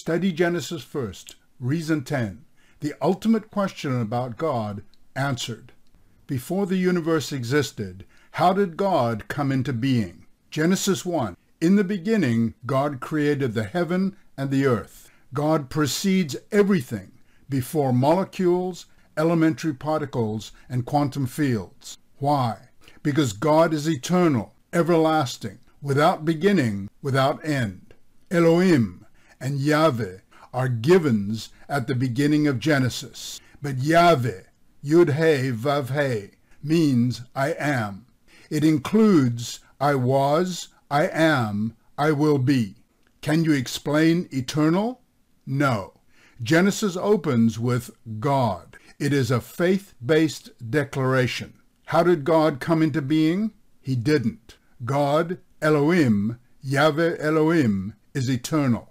Study Genesis first. Reason 10. The ultimate question about God answered. Before the universe existed, how did God come into being? Genesis 1. In the beginning, God created the heaven and the earth. God precedes everything before molecules, elementary particles, and quantum fields. Why? Because God is eternal, everlasting, without beginning, without end. Elohim and Yahweh are givens at the beginning of Genesis. But Yahweh, Yud-He, Vav-He, means I am. It includes I was, I am, I will be. Can you explain eternal? No. Genesis opens with God. It is a faith-based declaration. How did God come into being? He didn't. God, Elohim, Yahweh Elohim, is eternal.